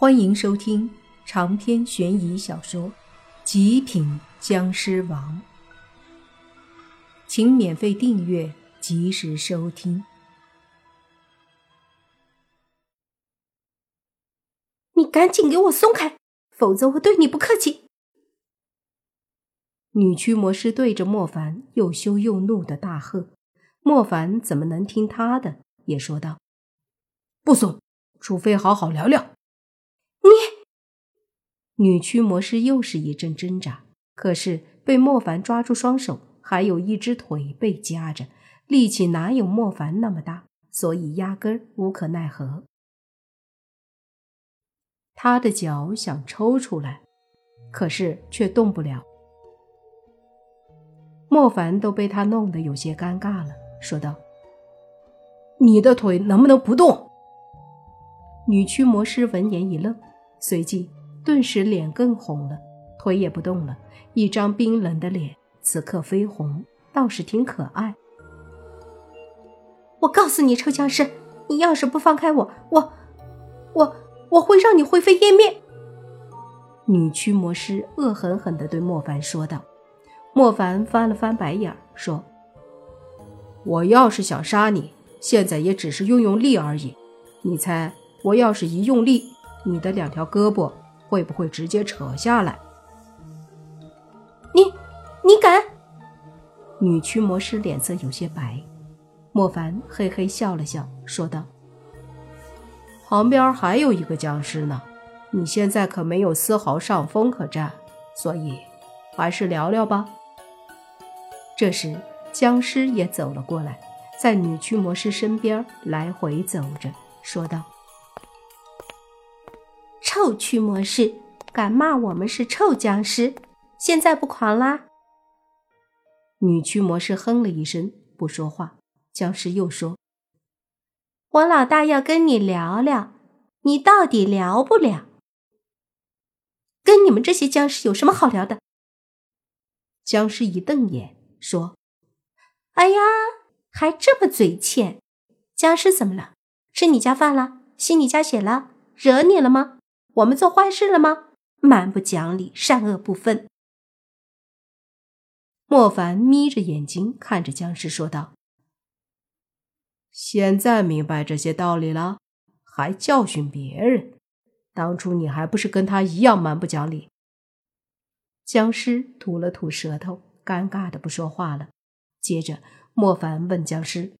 欢迎收听长篇悬疑小说《极品僵尸王》，请免费订阅，及时收听。你赶紧给我松开，否则我对你不客气！女驱魔师对着莫凡又羞又怒的大喝，莫凡怎么能听他的？也说道：“不松，除非好好聊聊。”女驱魔师又是一阵挣扎，可是被莫凡抓住双手，还有一只腿被夹着，力气哪有莫凡那么大，所以压根儿无可奈何。他的脚想抽出来，可是却动不了。莫凡都被他弄得有些尴尬了，说道：“你的腿能不能不动？”女驱魔师闻言一愣，随即。顿时脸更红了，腿也不动了，一张冰冷的脸，此刻绯红，倒是挺可爱。我告诉你，臭僵尸，你要是不放开我，我，我，我会让你灰飞烟灭！女驱魔师恶狠狠地对莫凡说道。莫凡翻了翻白眼，说：“我要是想杀你，现在也只是用用力而已。你猜，我要是一用力，你的两条胳膊……”会不会直接扯下来？你，你敢？女驱魔师脸色有些白。莫凡嘿嘿笑了笑，说道：“旁边还有一个僵尸呢，你现在可没有丝毫上风可占，所以还是聊聊吧。”这时，僵尸也走了过来，在女驱魔师身边来回走着，说道。臭驱魔师，敢骂我们是臭僵尸？现在不狂啦？女驱魔师哼了一声，不说话。僵尸又说：“我老大要跟你聊聊，你到底聊不聊？跟你们这些僵尸有什么好聊的？”僵尸一瞪眼，说：“哎呀，还这么嘴欠！僵尸怎么了？吃你家饭了？吸你家血了？惹你了吗？”我们做坏事了吗？蛮不讲理，善恶不分。莫凡眯着眼睛看着僵尸说道：“现在明白这些道理了，还教训别人？当初你还不是跟他一样蛮不讲理？”僵尸吐了吐舌头，尴尬的不说话了。接着，莫凡问僵尸：“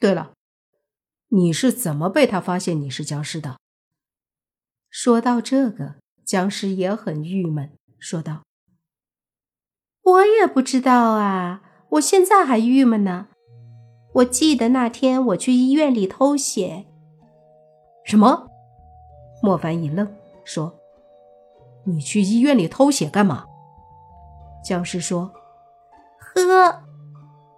对了，你是怎么被他发现你是僵尸的？”说到这个，僵尸也很郁闷，说道：“我也不知道啊，我现在还郁闷呢。我记得那天我去医院里偷血。”什么？莫凡一愣，说：“你去医院里偷血干嘛？”僵尸说：“喝。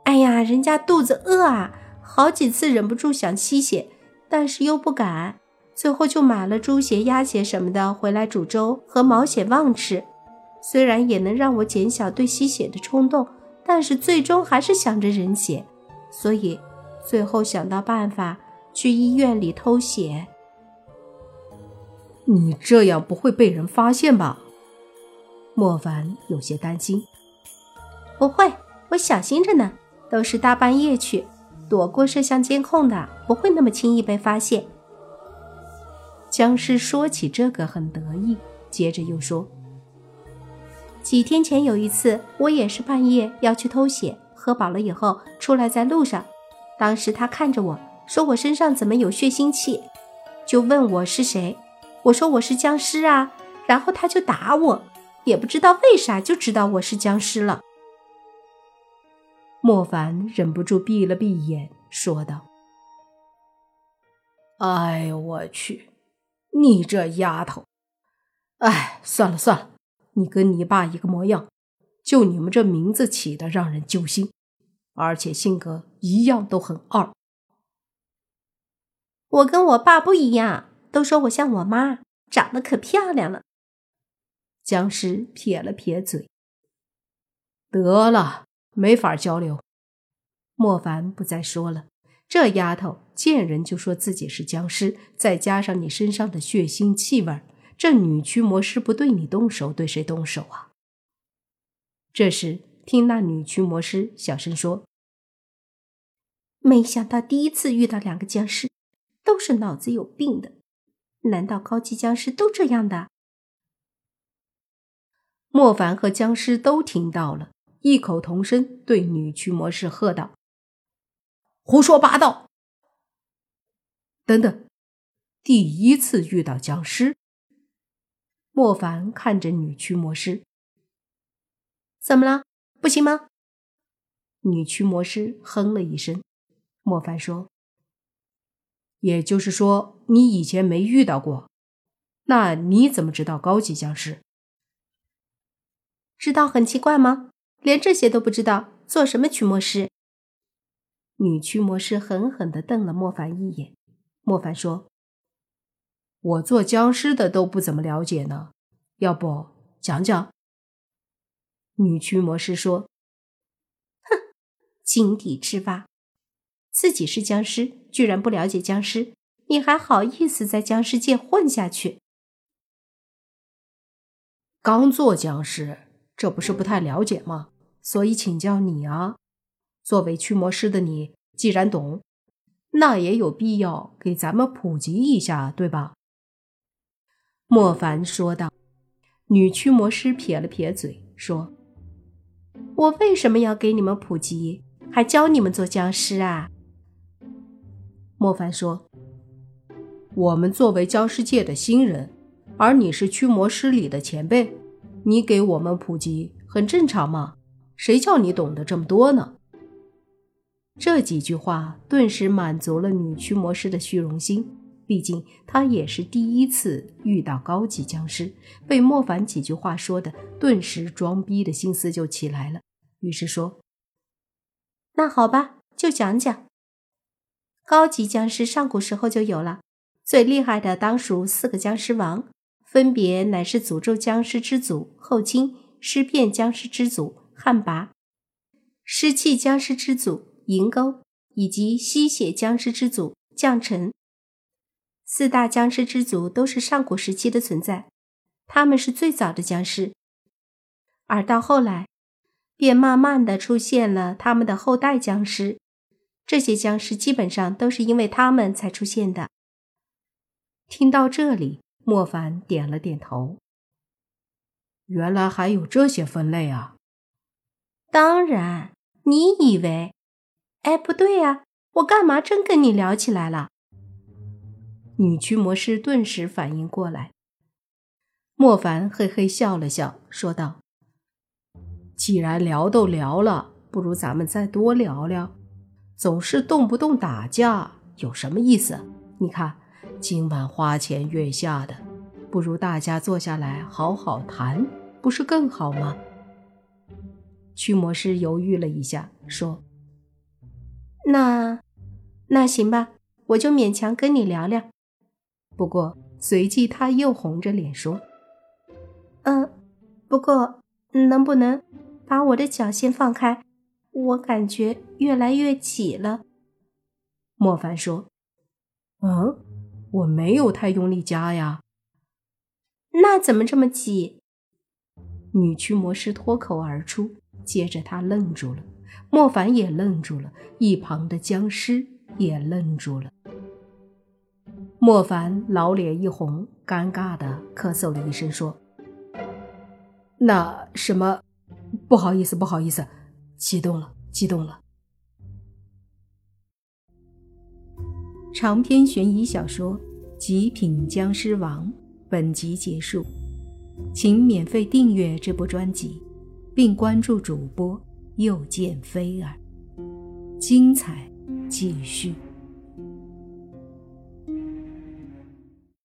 哎呀，人家肚子饿啊，好几次忍不住想吸血，但是又不敢。”最后就买了猪血、鸭血什么的回来煮粥和毛血旺吃，虽然也能让我减小对吸血的冲动，但是最终还是想着人血，所以最后想到办法去医院里偷血。你这样不会被人发现吧？莫凡有些担心。不会，我小心着呢，都是大半夜去，躲过摄像监控的，不会那么轻易被发现。僵尸说起这个很得意，接着又说：“几天前有一次，我也是半夜要去偷血，喝饱了以后出来在路上，当时他看着我说我身上怎么有血腥气，就问我是谁，我说我是僵尸啊，然后他就打我，也不知道为啥就知道我是僵尸了。”莫凡忍不住闭了闭眼，说道：“哎呦我去！”你这丫头，哎，算了算了，你跟你爸一个模样，就你们这名字起的让人揪心，而且性格一样都很二。我跟我爸不一样，都说我像我妈，长得可漂亮了。僵尸撇了撇嘴，得了，没法交流。莫凡不再说了，这丫头见人就说自己是僵尸，再加上你身上的血腥气味，这女驱魔师不对你动手，对谁动手啊？”这时，听那女驱魔师小声说：“没想到第一次遇到两个僵尸，都是脑子有病的。难道高级僵尸都这样的？”莫凡和僵尸都听到了，异口同声对女驱魔师喝道：“胡说八道！等等，第一次遇到僵尸。”莫凡看着女驱魔师：“怎么了？不行吗？”女驱魔师哼了一声。莫凡说：“也就是说，你以前没遇到过，那你怎么知道高级僵尸？”知道很奇怪吗？连这些都不知道，做什么驱魔师？女驱魔师狠狠地瞪了莫凡一眼。莫凡说：“我做僵尸的都不怎么了解呢，要不讲讲？”女驱魔师说：“哼，井底之蛙，自己是僵尸，居然不了解僵尸，你还好意思在僵尸界混下去？刚做僵尸。”这不是不太了解吗？所以请教你啊，作为驱魔师的你，既然懂，那也有必要给咱们普及一下，对吧？莫凡说道。女驱魔师撇了撇嘴，说：“我为什么要给你们普及，还教你们做僵尸啊？”莫凡说：“我们作为僵尸界的新人，而你是驱魔师里的前辈。”你给我们普及很正常嘛？谁叫你懂得这么多呢？这几句话顿时满足了女驱魔师的虚荣心。毕竟她也是第一次遇到高级僵尸，被莫凡几句话说的，顿时装逼的心思就起来了。于是说：“那好吧，就讲讲。高级僵尸上古时候就有了，最厉害的当属四个僵尸王。”分别乃是诅咒僵尸之祖后金、尸变僵尸之祖汉魃、尸气僵尸之祖银钩，以及吸血僵尸之祖将臣。四大僵尸之祖都是上古时期的存在，他们是最早的僵尸，而到后来，便慢慢的出现了他们的后代僵尸。这些僵尸基本上都是因为他们才出现的。听到这里。莫凡点了点头。原来还有这些分类啊！当然，你以为？哎，不对呀，我干嘛真跟你聊起来了？女驱魔师顿时反应过来。莫凡嘿嘿笑了笑，说道：“既然聊都聊了，不如咱们再多聊聊。总是动不动打架，有什么意思？你看。”今晚花前月下的，不如大家坐下来好好谈，不是更好吗？驱魔师犹豫了一下，说：“那，那行吧，我就勉强跟你聊聊。”不过随即他又红着脸说：“嗯，不过能不能把我的脚先放开？我感觉越来越挤了。”莫凡说：“嗯。”我没有太用力夹呀，那怎么这么挤？女驱魔师脱口而出，接着他愣住了，莫凡也愣住了，一旁的僵尸也愣住了。莫凡老脸一红，尴尬的咳嗽了一声，说：“那什么，不好意思，不好意思，激动了，激动了。”长篇悬疑小说《极品僵尸王》本集结束，请免费订阅这部专辑，并关注主播又见飞儿，精彩继续。